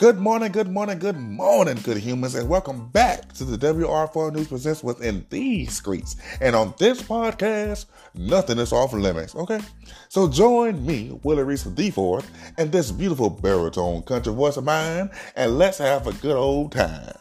Good morning, good morning, good morning, good humans, and welcome back to the WR4 News Presents within these streets. And on this podcast, nothing is off limits, okay? So join me, Willie Reese the Fourth, and this beautiful baritone country voice of mine, and let's have a good old time.